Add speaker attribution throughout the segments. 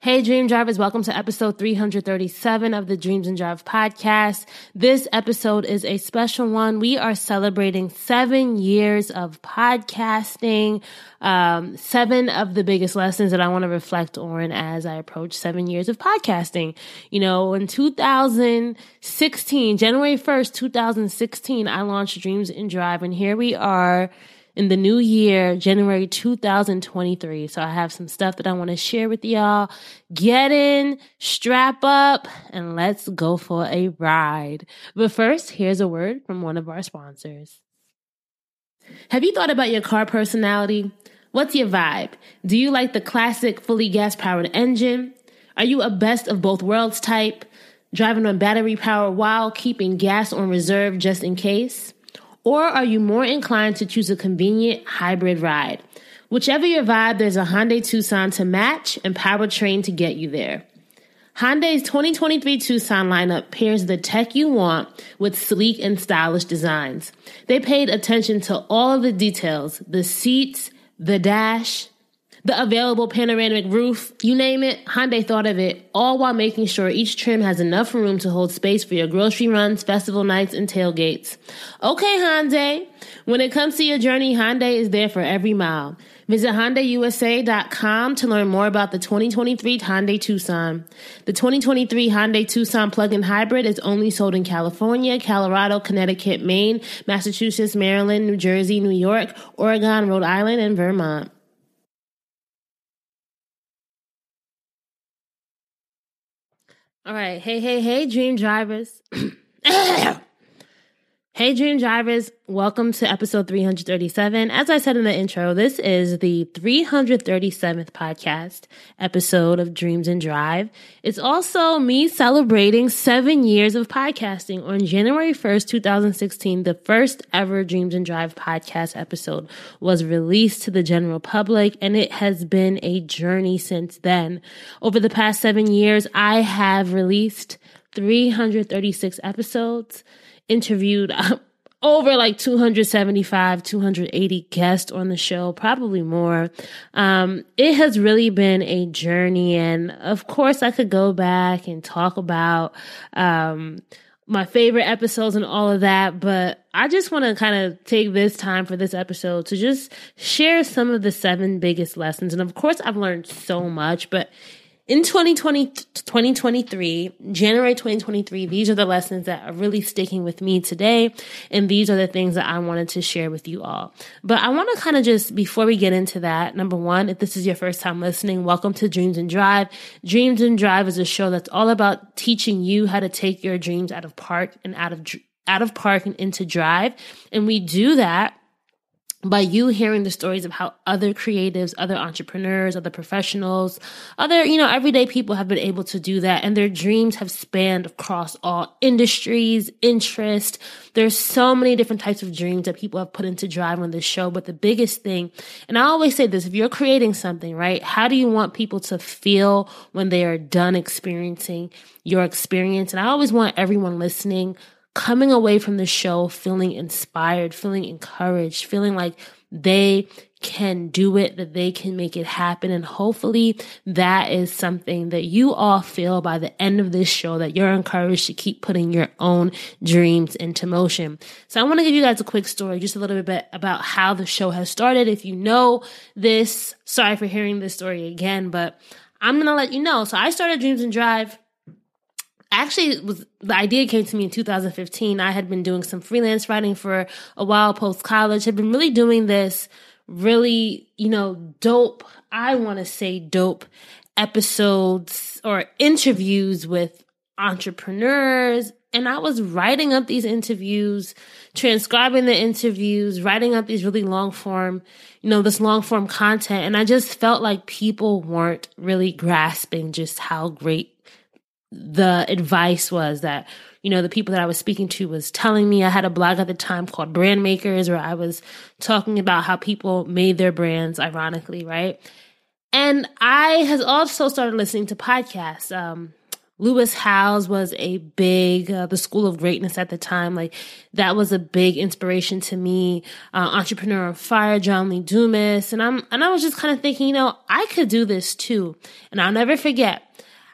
Speaker 1: Hey, Dream Drivers, welcome to episode 337 of the Dreams and Drive podcast. This episode is a special one. We are celebrating seven years of podcasting, um, seven of the biggest lessons that I want to reflect on as I approach seven years of podcasting. You know, in 2016, January 1st, 2016, I launched Dreams and Drive, and here we are in the new year, January 2023. So I have some stuff that I want to share with y'all. Get in, strap up, and let's go for a ride. But first, here's a word from one of our sponsors. Have you thought about your car personality? What's your vibe? Do you like the classic fully gas powered engine? Are you a best of both worlds type? Driving on battery power while keeping gas on reserve just in case? Or are you more inclined to choose a convenient hybrid ride? Whichever your vibe, there's a Hyundai Tucson to match and powertrain to get you there. Hyundai's 2023 Tucson lineup pairs the tech you want with sleek and stylish designs. They paid attention to all of the details the seats, the dash, the available panoramic roof, you name it, Hyundai thought of it, all while making sure each trim has enough room to hold space for your grocery runs, festival nights, and tailgates. Okay, Hyundai, when it comes to your journey, Hyundai is there for every mile. Visit HyundaiUSA.com to learn more about the 2023 Hyundai Tucson. The 2023 Hyundai Tucson plug-in hybrid is only sold in California, Colorado, Connecticut, Maine, Massachusetts, Maryland, New Jersey, New York, Oregon, Rhode Island, and Vermont. All right. Hey, hey, hey, dream drivers. Hey, Dream Drivers, welcome to episode 337. As I said in the intro, this is the 337th podcast episode of Dreams and Drive. It's also me celebrating seven years of podcasting. On January 1st, 2016, the first ever Dreams and Drive podcast episode was released to the general public, and it has been a journey since then. Over the past seven years, I have released 336 episodes interviewed over like 275, 280 guests on the show, probably more. Um, it has really been a journey. And of course, I could go back and talk about, um, my favorite episodes and all of that, but I just want to kind of take this time for this episode to just share some of the seven biggest lessons. And of course, I've learned so much, but in 2020, 2023, January 2023, these are the lessons that are really sticking with me today. And these are the things that I wanted to share with you all. But I want to kind of just, before we get into that, number one, if this is your first time listening, welcome to Dreams and Drive. Dreams and Drive is a show that's all about teaching you how to take your dreams out of park and out of, out of park and into drive. And we do that by you hearing the stories of how other creatives, other entrepreneurs, other professionals, other, you know, everyday people have been able to do that and their dreams have spanned across all industries, interest. There's so many different types of dreams that people have put into drive on this show. But the biggest thing, and I always say this, if you're creating something, right? How do you want people to feel when they are done experiencing your experience? And I always want everyone listening coming away from the show feeling inspired, feeling encouraged, feeling like they can do it, that they can make it happen. And hopefully that is something that you all feel by the end of this show that you're encouraged to keep putting your own dreams into motion. So I want to give you guys a quick story, just a little bit about how the show has started. If you know this, sorry for hearing this story again, but I'm going to let you know. So I started Dreams and Drive actually was the idea came to me in 2015 i had been doing some freelance writing for a while post college had been really doing this really you know dope i want to say dope episodes or interviews with entrepreneurs and I was writing up these interviews, transcribing the interviews, writing up these really long form, you know, this long form content. And I just felt like people weren't really grasping just how great the advice was that you know the people that i was speaking to was telling me i had a blog at the time called brand makers where i was talking about how people made their brands ironically right and i has also started listening to podcasts um Lewis Howes was a big, uh, the School of Greatness at the time. Like that was a big inspiration to me. Uh, Entrepreneur of Fire, John Lee Dumas. And I'm, and I was just kind of thinking, you know, I could do this too. And I'll never forget.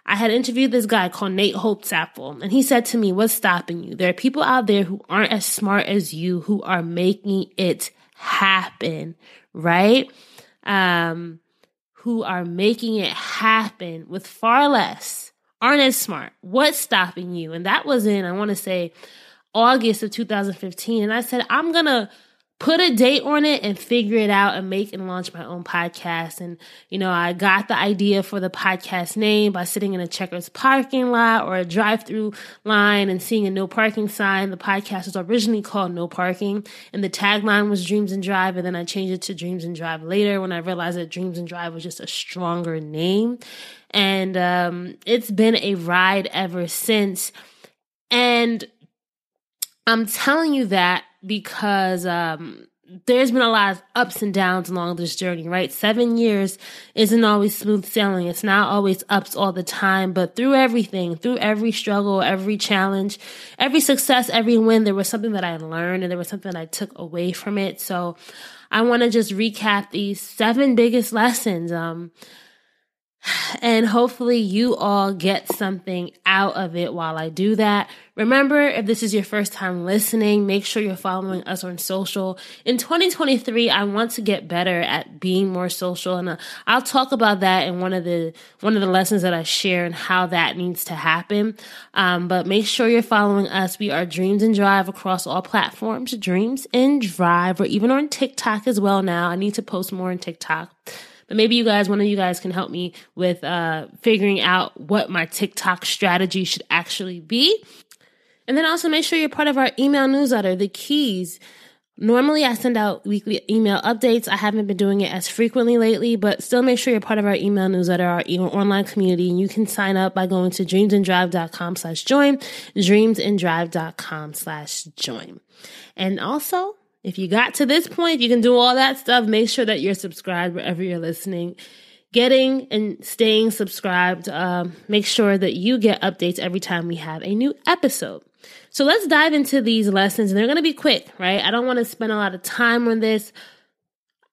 Speaker 1: I had interviewed this guy called Nate Hope Holtzapfel, and he said to me, What's stopping you? There are people out there who aren't as smart as you who are making it happen, right? Um, who are making it happen with far less, aren't as smart. What's stopping you? And that was in, I want to say, August of 2015. And I said, I'm going to put a date on it and figure it out and make and launch my own podcast. And, you know, I got the idea for the podcast name by sitting in a checkers parking lot or a drive through line and seeing a no parking sign. The podcast was originally called No Parking and the tagline was Dreams and Drive. And then I changed it to Dreams and Drive later when I realized that Dreams and Drive was just a stronger name. And, um, it's been a ride ever since. And I'm telling you that because um, there's been a lot of ups and downs along this journey, right? Seven years isn't always smooth sailing. It's not always ups all the time, but through everything, through every struggle, every challenge, every success, every win, there was something that I learned and there was something that I took away from it. So I want to just recap these seven biggest lessons. Um, and hopefully you all get something out of it while I do that. Remember, if this is your first time listening, make sure you're following us on social. In 2023, I want to get better at being more social and uh, I'll talk about that in one of the one of the lessons that I share and how that needs to happen. Um, but make sure you're following us. We are Dreams and Drive across all platforms. Dreams and Drive. We're even on TikTok as well now. I need to post more on TikTok. But maybe you guys, one of you guys can help me with uh, figuring out what my TikTok strategy should actually be. And then also make sure you're part of our email newsletter, The Keys. Normally, I send out weekly email updates. I haven't been doing it as frequently lately, but still make sure you're part of our email newsletter, our online community, and you can sign up by going to dreamsanddrive.com slash join, dreamsanddrive.com slash join. And also, if you got to this point, you can do all that stuff. Make sure that you're subscribed wherever you're listening. Getting and staying subscribed, um, make sure that you get updates every time we have a new episode. So let's dive into these lessons, and they're going to be quick, right? I don't want to spend a lot of time on this.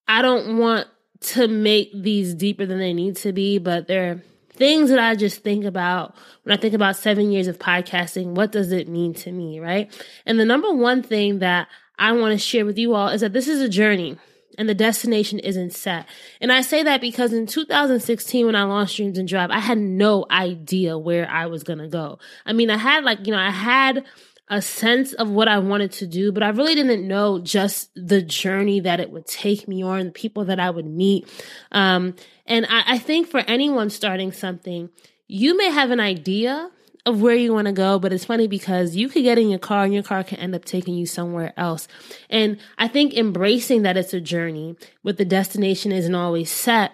Speaker 1: I don't want to make these deeper than they need to be, but they're things that I just think about when I think about seven years of podcasting. What does it mean to me, right? And the number one thing that I want to share with you all is that this is a journey and the destination isn't set. And I say that because in 2016, when I launched Dreams and Drive, I had no idea where I was going to go. I mean, I had like, you know, I had a sense of what I wanted to do, but I really didn't know just the journey that it would take me on, the people that I would meet. Um, and I, I think for anyone starting something, you may have an idea of where you want to go, but it's funny because you could get in your car and your car can end up taking you somewhere else. And I think embracing that it's a journey with the destination isn't always set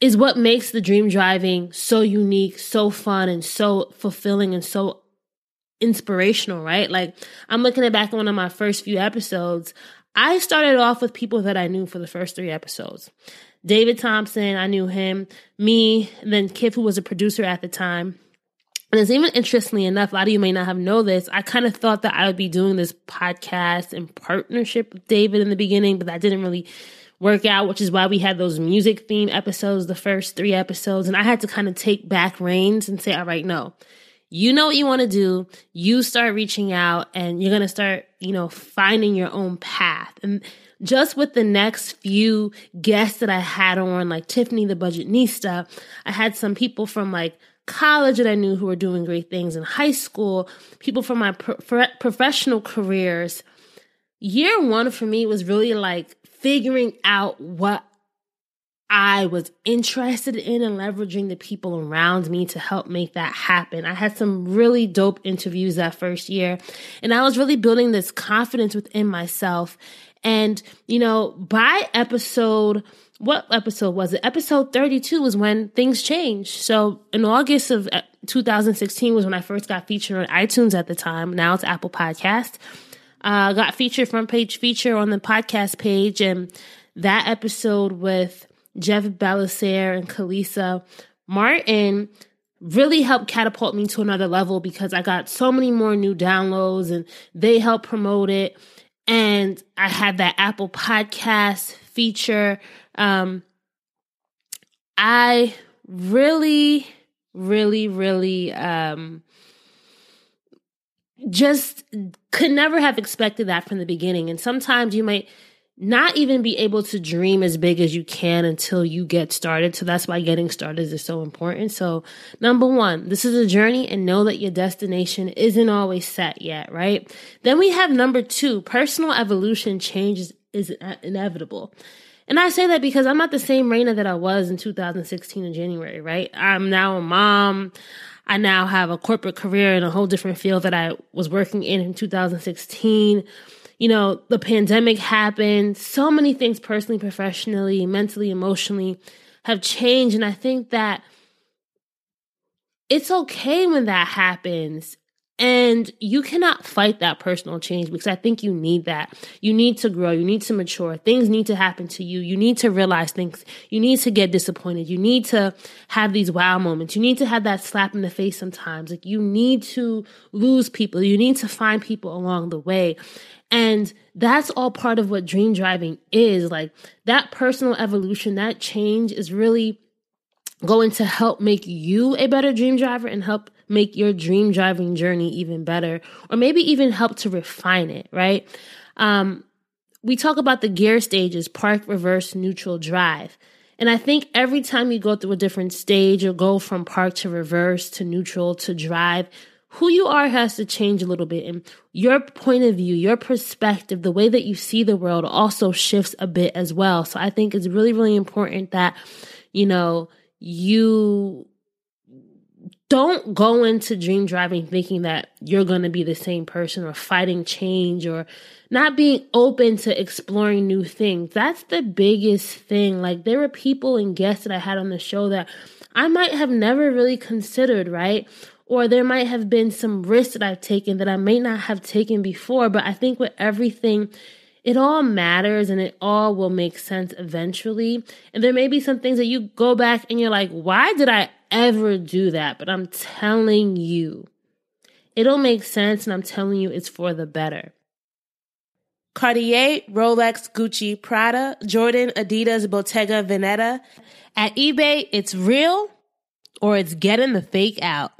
Speaker 1: is what makes the dream driving so unique, so fun, and so fulfilling and so inspirational, right? Like I'm looking at back on one of my first few episodes. I started off with people that I knew for the first three episodes. David Thompson, I knew him, me, and then Kip, who was a producer at the time. And it's even interestingly enough, a lot of you may not have know this. I kind of thought that I would be doing this podcast in partnership with David in the beginning, but that didn't really work out, which is why we had those music theme episodes, the first three episodes. And I had to kind of take back reins and say, all right, no, You know what you want to do. You start reaching out and you're going to start, you know, finding your own path. And just with the next few guests that I had on, like Tiffany the Budgetnista, I had some people from like college that I knew who were doing great things in high school, people from my pro- professional careers. Year one for me was really like figuring out what I was interested in and leveraging the people around me to help make that happen. I had some really dope interviews that first year, and I was really building this confidence within myself. And, you know, by episode, what episode was it? Episode 32 was when things changed. So in August of uh, 2016 was when I first got featured on iTunes at the time. Now it's Apple Podcast. Uh, got featured front page feature on the podcast page. And that episode with Jeff Belisaire and Kalisa Martin really helped catapult me to another level because I got so many more new downloads and they helped promote it. And I had that Apple podcast feature. Um, I really, really, really, um, just could never have expected that from the beginning. And sometimes you might not even be able to dream as big as you can until you get started. So that's why getting started is so important. So number one, this is a journey and know that your destination isn't always set yet, right? Then we have number two, personal evolution changes is inevitable. And I say that because I'm not the same Raina that I was in 2016 in January, right? I'm now a mom. I now have a corporate career in a whole different field that I was working in in 2016 you know, the pandemic happened. So many things personally, professionally, mentally, emotionally have changed. And I think that it's okay when that happens. And you cannot fight that personal change because I think you need that. You need to grow. You need to mature. Things need to happen to you. You need to realize things. You need to get disappointed. You need to have these wow moments. You need to have that slap in the face sometimes. Like you need to lose people. You need to find people along the way. And that's all part of what dream driving is. Like that personal evolution, that change is really going to help make you a better dream driver and help make your dream driving journey even better, or maybe even help to refine it, right? Um, we talk about the gear stages park, reverse, neutral, drive. And I think every time you go through a different stage or go from park to reverse to neutral to drive, who you are has to change a little bit. And your point of view, your perspective, the way that you see the world also shifts a bit as well. So I think it's really, really important that, you know, you don't go into dream driving thinking that you're going to be the same person or fighting change or not being open to exploring new things. That's the biggest thing. Like there were people and guests that I had on the show that I might have never really considered, right? or there might have been some risks that I've taken that I may not have taken before. But I think with everything, it all matters and it all will make sense eventually. And there may be some things that you go back and you're like, why did I ever do that? But I'm telling you, it'll make sense. And I'm telling you, it's for the better. Cartier, Rolex, Gucci, Prada, Jordan, Adidas, Bottega, Veneta. At eBay, it's real or it's getting the fake out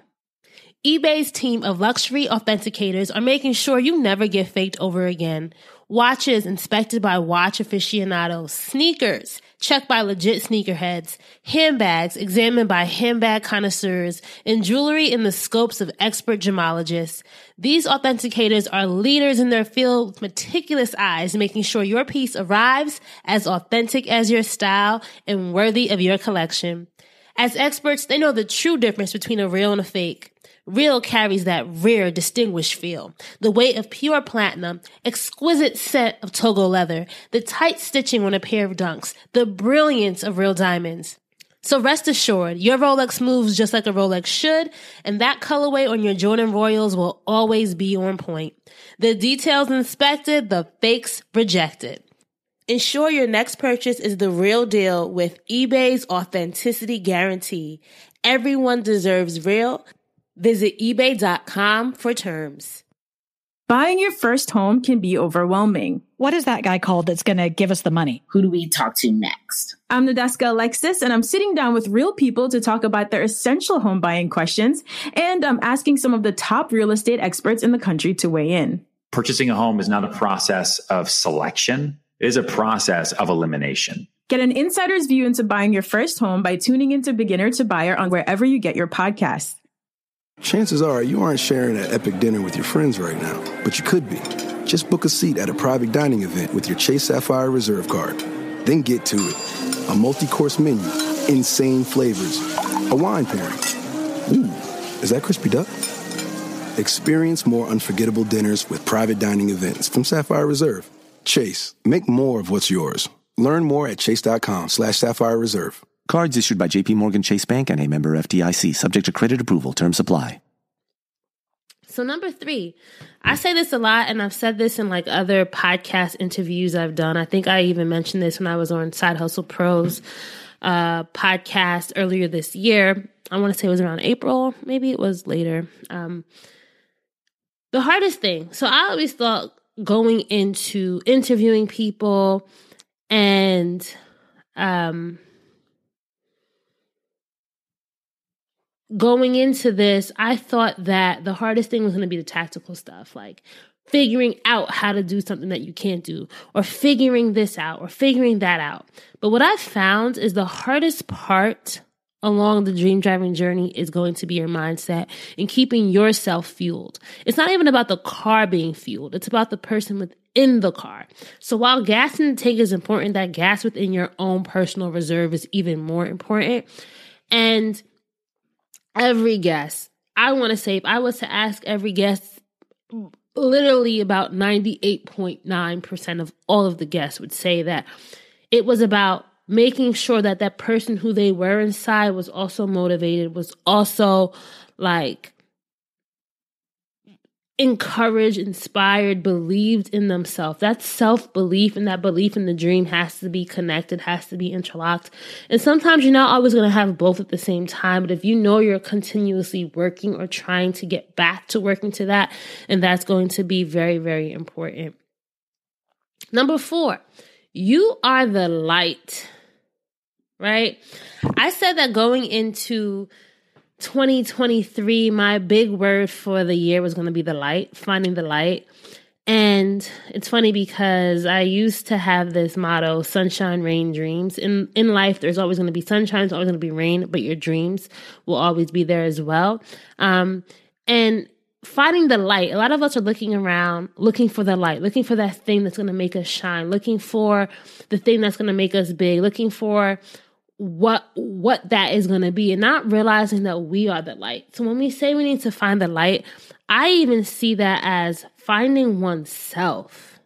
Speaker 1: eBay's team of luxury authenticators are making sure you never get faked over again. Watches inspected by watch aficionados, sneakers checked by legit sneakerheads, handbags examined by handbag connoisseurs, and jewelry in the scopes of expert gemologists. These authenticators are leaders in their field with meticulous eyes, making sure your piece arrives as authentic as your style and worthy of your collection. As experts, they know the true difference between a real and a fake. Real carries that rare, distinguished feel. The weight of pure platinum, exquisite set of Togo leather, the tight stitching on a pair of dunks, the brilliance of real diamonds. So rest assured, your Rolex moves just like a Rolex should, and that colorway on your Jordan Royals will always be on point. The details inspected, the fakes rejected. Ensure your next purchase is the real deal with eBay's authenticity guarantee. Everyone deserves real. Visit eBay.com for terms.
Speaker 2: Buying your first home can be overwhelming.
Speaker 3: What is that guy called that's going to give us the money?
Speaker 4: Who do we talk to next?
Speaker 2: I'm Nadeska Alexis, and I'm sitting down with real people to talk about their essential home buying questions. And I'm asking some of the top real estate experts in the country to weigh in.
Speaker 5: Purchasing a home is not a process of selection, it is a process of elimination.
Speaker 2: Get an insider's view into buying your first home by tuning into Beginner to Buyer on wherever you get your podcasts.
Speaker 6: Chances are you aren't sharing an epic dinner with your friends right now, but you could be. Just book a seat at a private dining event with your Chase Sapphire Reserve card. Then get to it. A multi course menu, insane flavors, a wine pairing. Ooh, is that crispy duck? Experience more unforgettable dinners with private dining events from Sapphire Reserve. Chase, make more of what's yours. Learn more at chase.com slash sapphire reserve.
Speaker 7: Cards issued by JP Morgan Chase Bank and a member of FDIC, subject to credit approval. Terms apply.
Speaker 1: So number three, I say this a lot, and I've said this in like other podcast interviews I've done. I think I even mentioned this when I was on Side Hustle Pros uh, podcast earlier this year. I want to say it was around April, maybe it was later. Um, the hardest thing. So I always thought going into interviewing people and um going into this, I thought that the hardest thing was going to be the tactical stuff, like figuring out how to do something that you can't do, or figuring this out, or figuring that out. But what I've found is the hardest part along the dream driving journey is going to be your mindset and keeping yourself fueled. It's not even about the car being fueled, it's about the person within the car. So while gas in the tank is important, that gas within your own personal reserve is even more important. And every guest, I want to say, if I was to ask every guest, literally about 98.9% of all of the guests would say that it was about making sure that that person who they were inside was also motivated, was also like encouraged, inspired, believed in themselves. That self belief and that belief in the dream has to be connected, has to be interlocked. And sometimes you're not always going to have both at the same time. But if you know you're continuously working or trying to get back to working to that, and that's going to be very, very important. Number four, you are the light, right? I said that going into 2023, my big word for the year was going to be the light, finding the light. And it's funny because I used to have this motto, sunshine, rain, dreams. In in life, there's always going to be sunshine, there's always going to be rain, but your dreams will always be there as well. Um, and finding the light. A lot of us are looking around, looking for the light, looking for that thing that's going to make us shine, looking for the thing that's going to make us big, looking for what what that is going to be and not realizing that we are the light. So when we say we need to find the light, I even see that as finding oneself.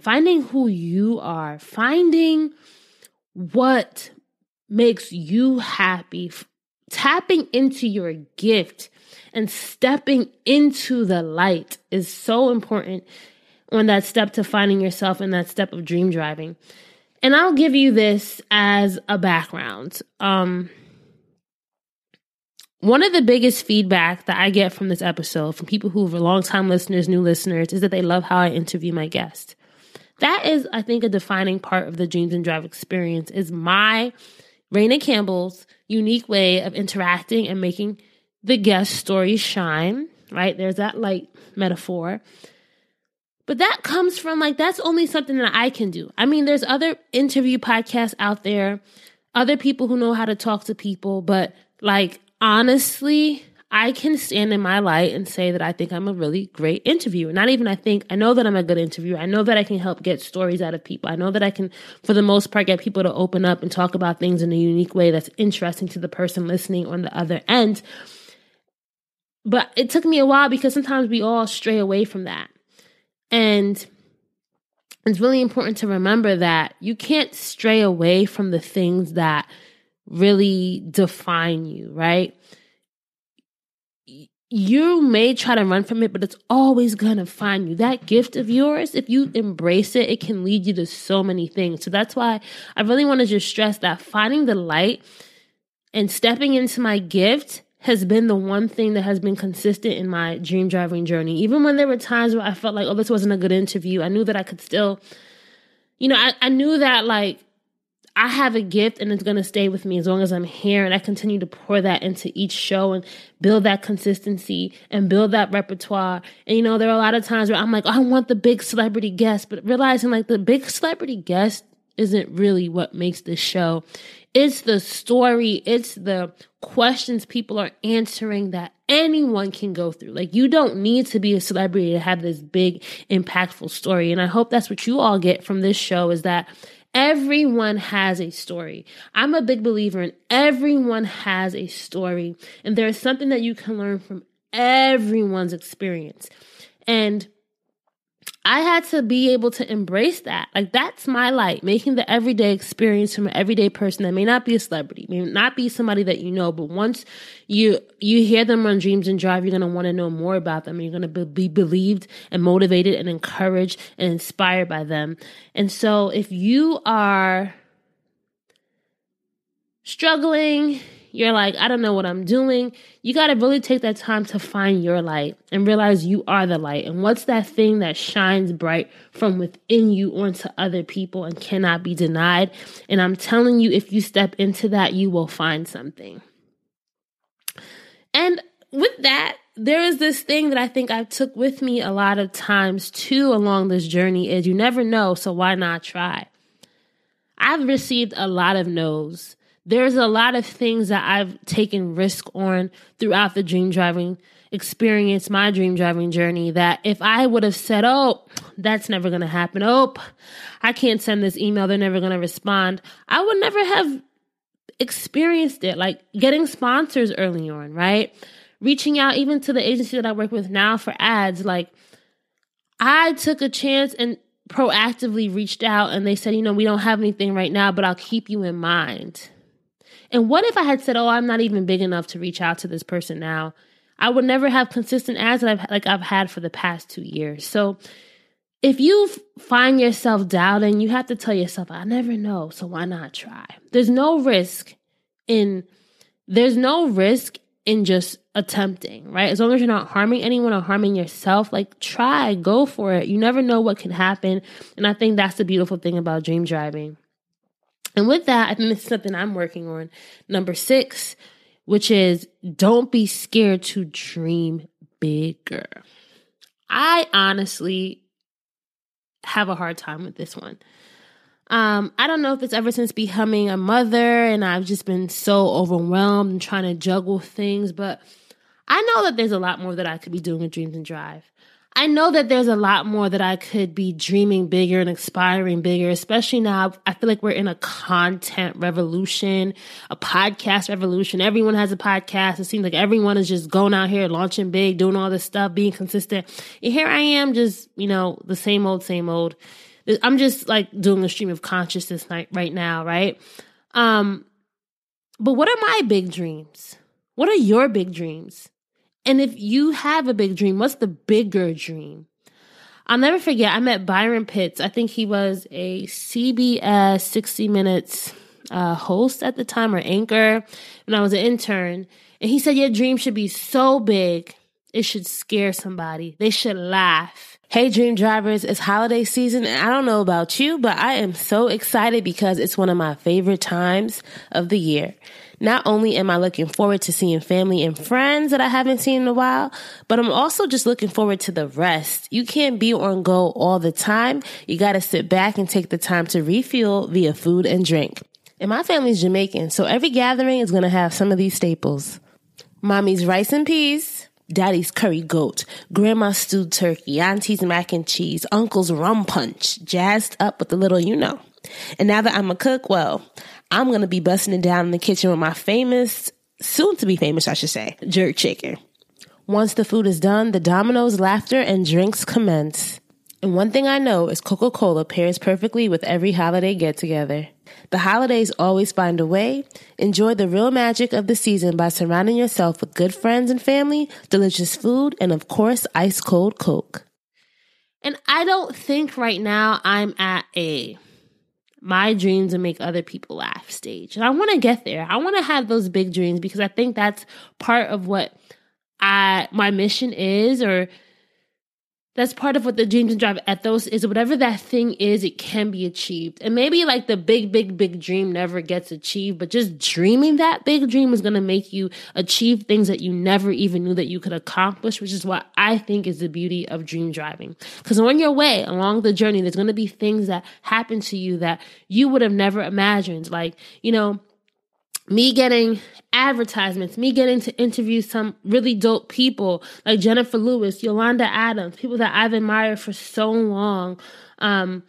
Speaker 1: Finding who you are, finding what makes you happy, tapping into your gift and stepping into the light is so important on that step to finding yourself and that step of dream driving. And I'll give you this as a background. Um, one of the biggest feedback that I get from this episode from people who are longtime listeners, new listeners, is that they love how I interview my guest. That is, I think, a defining part of the Dreams and Drive experience is my Raina Campbell's unique way of interacting and making the guest story shine, right? There's that light metaphor. But that comes from like, that's only something that I can do. I mean, there's other interview podcasts out there, other people who know how to talk to people, but like, honestly, I can stand in my light and say that I think I'm a really great interviewer. Not even I think, I know that I'm a good interviewer. I know that I can help get stories out of people. I know that I can, for the most part, get people to open up and talk about things in a unique way that's interesting to the person listening on the other end. But it took me a while because sometimes we all stray away from that. And it's really important to remember that you can't stray away from the things that really define you, right? You may try to run from it, but it's always gonna find you. That gift of yours, if you embrace it, it can lead you to so many things. So that's why I really want to just stress that finding the light and stepping into my gift has been the one thing that has been consistent in my dream driving journey. Even when there were times where I felt like, oh, this wasn't a good interview, I knew that I could still, you know, I, I knew that like I have a gift and it's going to stay with me as long as I'm here. And I continue to pour that into each show and build that consistency and build that repertoire. And, you know, there are a lot of times where I'm like, oh, I want the big celebrity guest, but realizing like the big celebrity guest isn't really what makes this show. It's the story, it's the questions people are answering that anyone can go through. Like, you don't need to be a celebrity to have this big, impactful story. And I hope that's what you all get from this show is that Everyone has a story. I'm a big believer in everyone has a story, and there's something that you can learn from everyone's experience. And I had to be able to embrace that. Like that's my light, making the everyday experience from an everyday person that may not be a celebrity, may not be somebody that you know, but once you you hear them on Dreams and Drive, you're gonna want to know more about them. You're gonna be, be believed and motivated and encouraged and inspired by them. And so, if you are struggling, you're like, I don't know what I'm doing. You got to really take that time to find your light and realize you are the light. And what's that thing that shines bright from within you onto other people and cannot be denied? And I'm telling you, if you step into that, you will find something. And with that, there is this thing that I think I took with me a lot of times too along this journey is you never know, so why not try? I've received a lot of no's there's a lot of things that I've taken risk on throughout the dream driving experience, my dream driving journey, that if I would have said, oh, that's never going to happen. Oh, I can't send this email. They're never going to respond. I would never have experienced it. Like getting sponsors early on, right? Reaching out even to the agency that I work with now for ads. Like I took a chance and proactively reached out and they said, you know, we don't have anything right now, but I'll keep you in mind. And what if I had said, "Oh, I'm not even big enough to reach out to this person now"? I would never have consistent ads that I've like I've had for the past 2 years. So if you find yourself doubting, you have to tell yourself, "I never know, so why not try?" There's no risk in there's no risk in just attempting, right? As long as you're not harming anyone or harming yourself, like try, go for it. You never know what can happen. And I think that's the beautiful thing about dream driving. And with that, I think this is something I'm working on. Number six, which is don't be scared to dream bigger. I honestly have a hard time with this one. Um, I don't know if it's ever since becoming a mother and I've just been so overwhelmed and trying to juggle things, but I know that there's a lot more that I could be doing with Dreams and Drive. I know that there's a lot more that I could be dreaming bigger and aspiring bigger, especially now. I feel like we're in a content revolution, a podcast revolution. Everyone has a podcast. It seems like everyone is just going out here, launching big, doing all this stuff, being consistent. And here I am, just, you know, the same old, same old. I'm just like doing a stream of consciousness right now, right? Um, but what are my big dreams? What are your big dreams? And if you have a big dream, what's the bigger dream? I'll never forget, I met Byron Pitts. I think he was a CBS 60 Minutes uh, host at the time or anchor when I was an intern. And he said, Your dream should be so big, it should scare somebody. They should laugh. Hey, dream drivers, it's holiday season, and I don't know about you, but I am so excited because it's one of my favorite times of the year. Not only am I looking forward to seeing family and friends that I haven't seen in a while, but I'm also just looking forward to the rest. You can't be on go all the time. You got to sit back and take the time to refuel via food and drink. And my family's Jamaican, so every gathering is going to have some of these staples. Mommy's rice and peas, daddy's curry goat, grandma's stewed turkey, auntie's mac and cheese, uncle's rum punch, jazzed up with a little you know. And now that I'm a cook, well, I'm going to be busting it down in the kitchen with my famous, soon to be famous, I should say, jerk chicken. Once the food is done, the dominoes, laughter, and drinks commence. And one thing I know is Coca Cola pairs perfectly with every holiday get together. The holidays always find a way. Enjoy the real magic of the season by surrounding yourself with good friends and family, delicious food, and of course, ice cold Coke. And I don't think right now I'm at a my dreams and make other people laugh stage. And I want to get there. I want to have those big dreams because I think that's part of what I my mission is or that's part of what the dreams and drive ethos is. Whatever that thing is it can be achieved. And maybe like the big big big dream never gets achieved but just dreaming that big dream is going to make you achieve things that you never even knew that you could accomplish which is what i think is the beauty of dream driving. Because on your way along the journey there's going to be things that happen to you that you would have never imagined. Like you know me getting advertisements, me getting to interview some really dope people like Jennifer Lewis, Yolanda Adams, people that I've admired for so long. Um,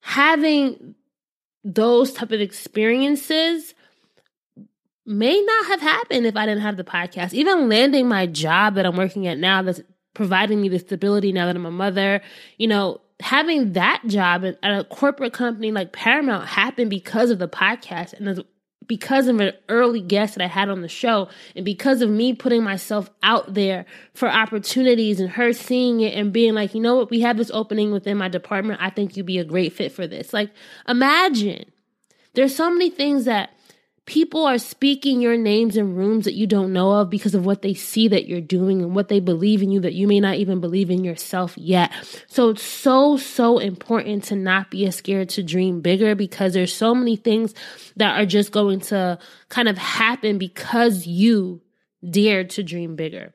Speaker 1: having those type of experiences may not have happened if I didn't have the podcast. Even landing my job that I'm working at now that's providing me the stability now that I'm a mother, you know, having that job at a corporate company like Paramount happened because of the podcast and because of an early guest that I had on the show and because of me putting myself out there for opportunities and her seeing it and being like, you know what, we have this opening within my department. I think you'd be a great fit for this. Like, imagine there's so many things that people are speaking your names in rooms that you don't know of because of what they see that you're doing and what they believe in you that you may not even believe in yourself yet. So it's so, so important to not be scared to dream bigger because there's so many things that are just going to kind of happen because you dared to dream bigger.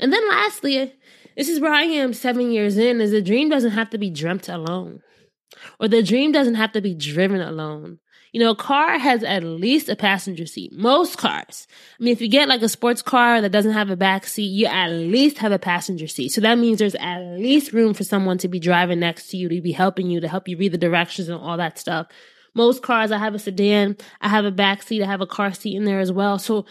Speaker 1: And then lastly, this is where I am seven years in, is the dream doesn't have to be dreamt alone. Or the dream doesn't have to be driven alone. You know, a car has at least a passenger seat. Most cars. I mean, if you get like a sports car that doesn't have a back seat, you at least have a passenger seat. So that means there's at least room for someone to be driving next to you, to be helping you, to help you read the directions and all that stuff. Most cars, I have a sedan, I have a back seat, I have a car seat in there as well. So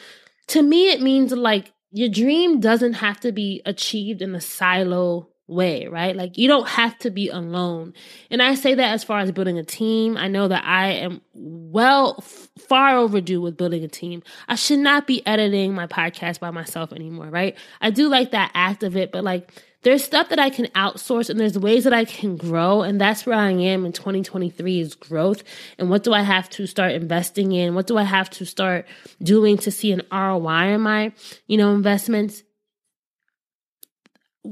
Speaker 1: to me, it means like your dream doesn't have to be achieved in a silo way, right? Like you don't have to be alone. And I say that as far as building a team. I know that I am well f- far overdue with building a team. I should not be editing my podcast by myself anymore, right? I do like that act of it, but like there's stuff that I can outsource and there's ways that I can grow. And that's where I am in 2023 is growth. And what do I have to start investing in? What do I have to start doing to see an ROI in my, you know, investments?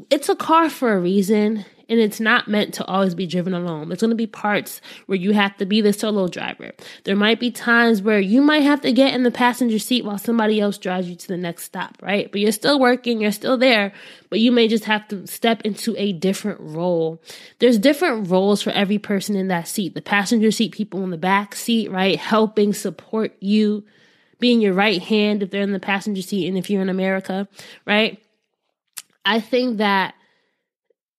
Speaker 1: It's a car for a reason and it's not meant to always be driven alone. There's going to be parts where you have to be the solo driver. There might be times where you might have to get in the passenger seat while somebody else drives you to the next stop, right? But you're still working, you're still there, but you may just have to step into a different role. There's different roles for every person in that seat. The passenger seat people in the back seat, right? Helping support you, being your right hand if they're in the passenger seat and if you're in America, right? I think that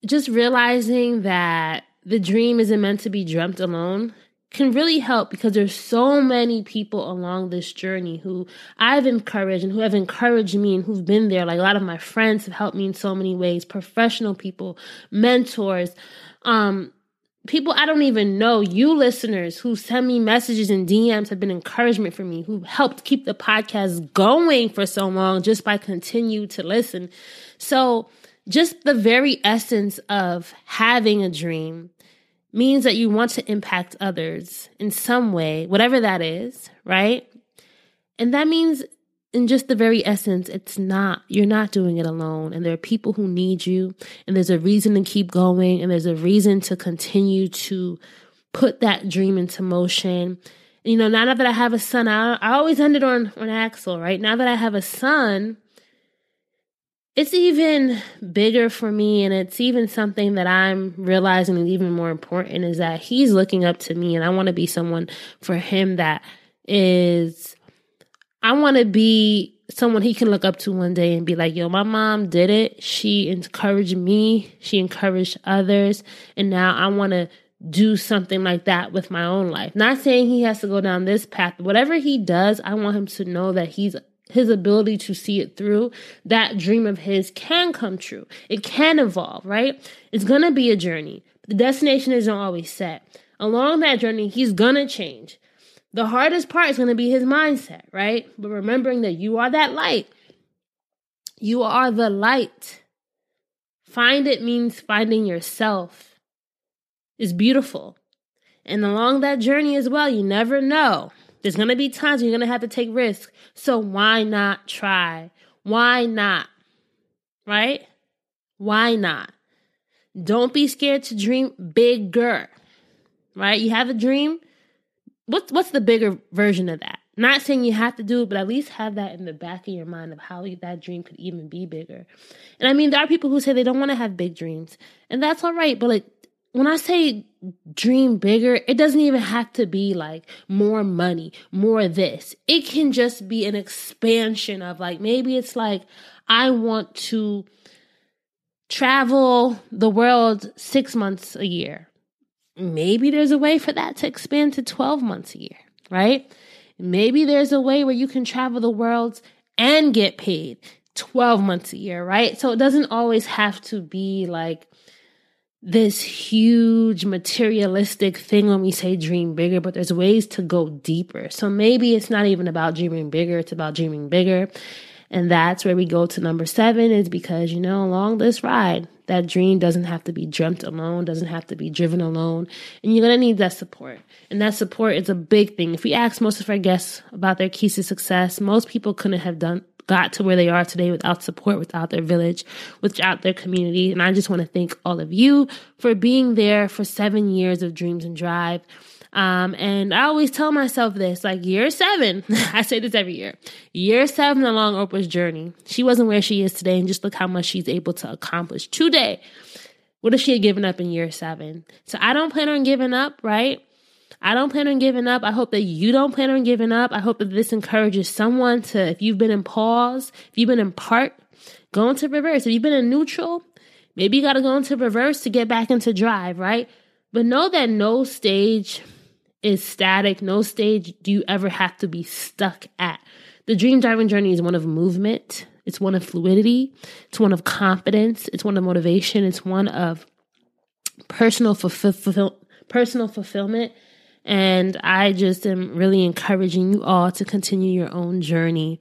Speaker 1: just realizing that the dream isn't meant to be dreamt alone can really help because there's so many people along this journey who I've encouraged and who have encouraged me and who've been there. Like a lot of my friends have helped me in so many ways, professional people, mentors, um, people I don't even know, you listeners who send me messages and DMs have been encouragement for me, who helped keep the podcast going for so long just by continue to listen. So, just the very essence of having a dream means that you want to impact others in some way, whatever that is, right? And that means, in just the very essence, it's not, you're not doing it alone. And there are people who need you, and there's a reason to keep going, and there's a reason to continue to put that dream into motion. You know, now that I have a son, I, I always ended on, on Axel, right? Now that I have a son, it's even bigger for me and it's even something that I'm realizing is even more important is that he's looking up to me and I want to be someone for him that is I want to be someone he can look up to one day and be like, yo, my mom did it. She encouraged me. She encouraged others. And now I want to do something like that with my own life. Not saying he has to go down this path. Whatever he does, I want him to know that he's his ability to see it through, that dream of his can come true. It can evolve, right? It's going to be a journey. The destination isn't always set. Along that journey, he's going to change. The hardest part is going to be his mindset, right? But remembering that you are that light. You are the light. Find it means finding yourself is beautiful. And along that journey as well, you never know. There's going to be times you're going to have to take risks. So why not try? Why not? Right? Why not? Don't be scared to dream bigger. Right? You have a dream. What's what's the bigger version of that? Not saying you have to do it, but at least have that in the back of your mind of how that dream could even be bigger. And I mean, there are people who say they don't want to have big dreams, and that's all right. But like when I say dream bigger, it doesn't even have to be like more money, more this. It can just be an expansion of like maybe it's like I want to travel the world six months a year. Maybe there's a way for that to expand to 12 months a year, right? Maybe there's a way where you can travel the world and get paid 12 months a year, right? So it doesn't always have to be like this huge materialistic thing when we say dream bigger, but there's ways to go deeper. So maybe it's not even about dreaming bigger, it's about dreaming bigger. And that's where we go to number seven is because, you know, along this ride, that dream doesn't have to be dreamt alone, doesn't have to be driven alone. And you're going to need that support. And that support is a big thing. If we ask most of our guests about their keys to success, most people couldn't have done got to where they are today without support, without their village, without their community. And I just want to thank all of you for being there for seven years of Dreams and Drive. Um, and I always tell myself this like year seven, I say this every year, year seven along Oprah's journey. She wasn't where she is today, and just look how much she's able to accomplish today. What if she had given up in year seven? So I don't plan on giving up, right? I don't plan on giving up. I hope that you don't plan on giving up. I hope that this encourages someone to, if you've been in pause, if you've been in part, go into reverse. If you've been in neutral, maybe you got to go into reverse to get back into drive, right? But know that no stage is static. No stage do you ever have to be stuck at. The dream driving journey is one of movement. It's one of fluidity. It's one of confidence. It's one of motivation. It's one of personal fulfill, personal fulfillment and I just am really encouraging you all to continue your own journey.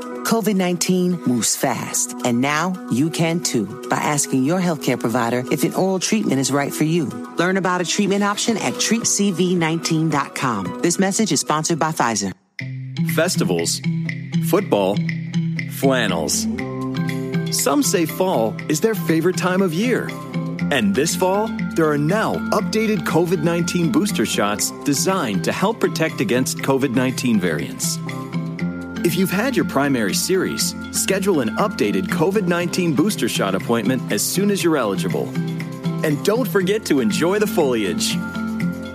Speaker 8: COVID 19 moves fast, and now you can too by asking your healthcare provider if an oral treatment is right for you. Learn about a treatment option at treatcv19.com. This message is sponsored by Pfizer.
Speaker 9: Festivals, football, flannels. Some say fall is their favorite time of year. And this fall, there are now updated COVID 19 booster shots designed to help protect against COVID 19 variants. If you've had your primary series, schedule an updated COVID 19 booster shot appointment as soon as you're eligible. And don't forget to enjoy the foliage.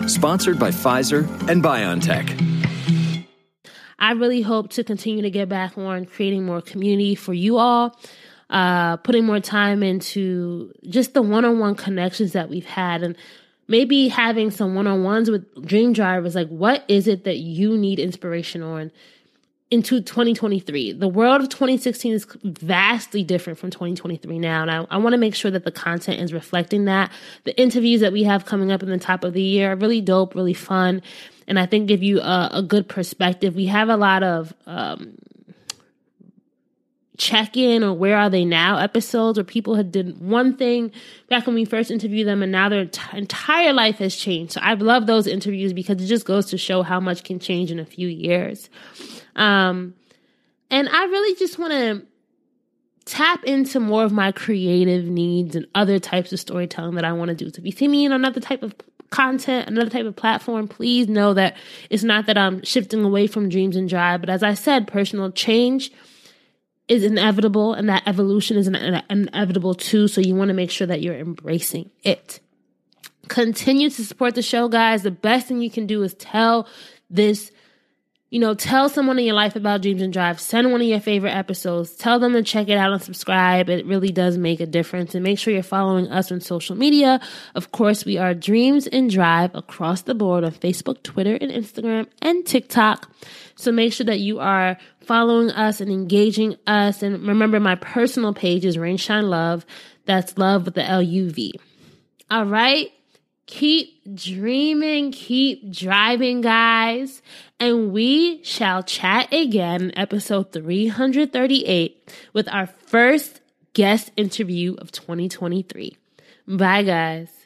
Speaker 9: Sponsored by Pfizer and BioNTech.
Speaker 1: I really hope to continue to get back on creating more community for you all, uh, putting more time into just the one on one connections that we've had. And maybe having some one on ones with dream drivers. Like, what is it that you need inspiration on? Into 2023. The world of 2016 is vastly different from 2023 now. And I, I want to make sure that the content is reflecting that. The interviews that we have coming up in the top of the year are really dope, really fun. And I think give you a, a good perspective. We have a lot of, um, check in or where are they now episodes where people had did one thing back when we first interviewed them and now their t- entire life has changed so i love those interviews because it just goes to show how much can change in a few years um, and I really just want to tap into more of my creative needs and other types of storytelling that I want to do. So if you see me in another type of content, another type of platform, please know that it's not that I'm shifting away from dreams and drive, but as I said, personal change is inevitable and that evolution is inevitable too. So you want to make sure that you're embracing it. Continue to support the show, guys. The best thing you can do is tell this you know, tell someone in your life about Dreams and Drive. Send one of your favorite episodes. Tell them to check it out and subscribe. It really does make a difference. And make sure you're following us on social media. Of course, we are Dreams and Drive across the board on Facebook, Twitter, and Instagram and TikTok. So make sure that you are following us and engaging us. And remember, my personal page is Rain Shine Love. That's love with the L U V. All right? Keep dreaming, keep driving, guys. And we shall chat again in episode 338 with our first guest interview of 2023. Bye, guys.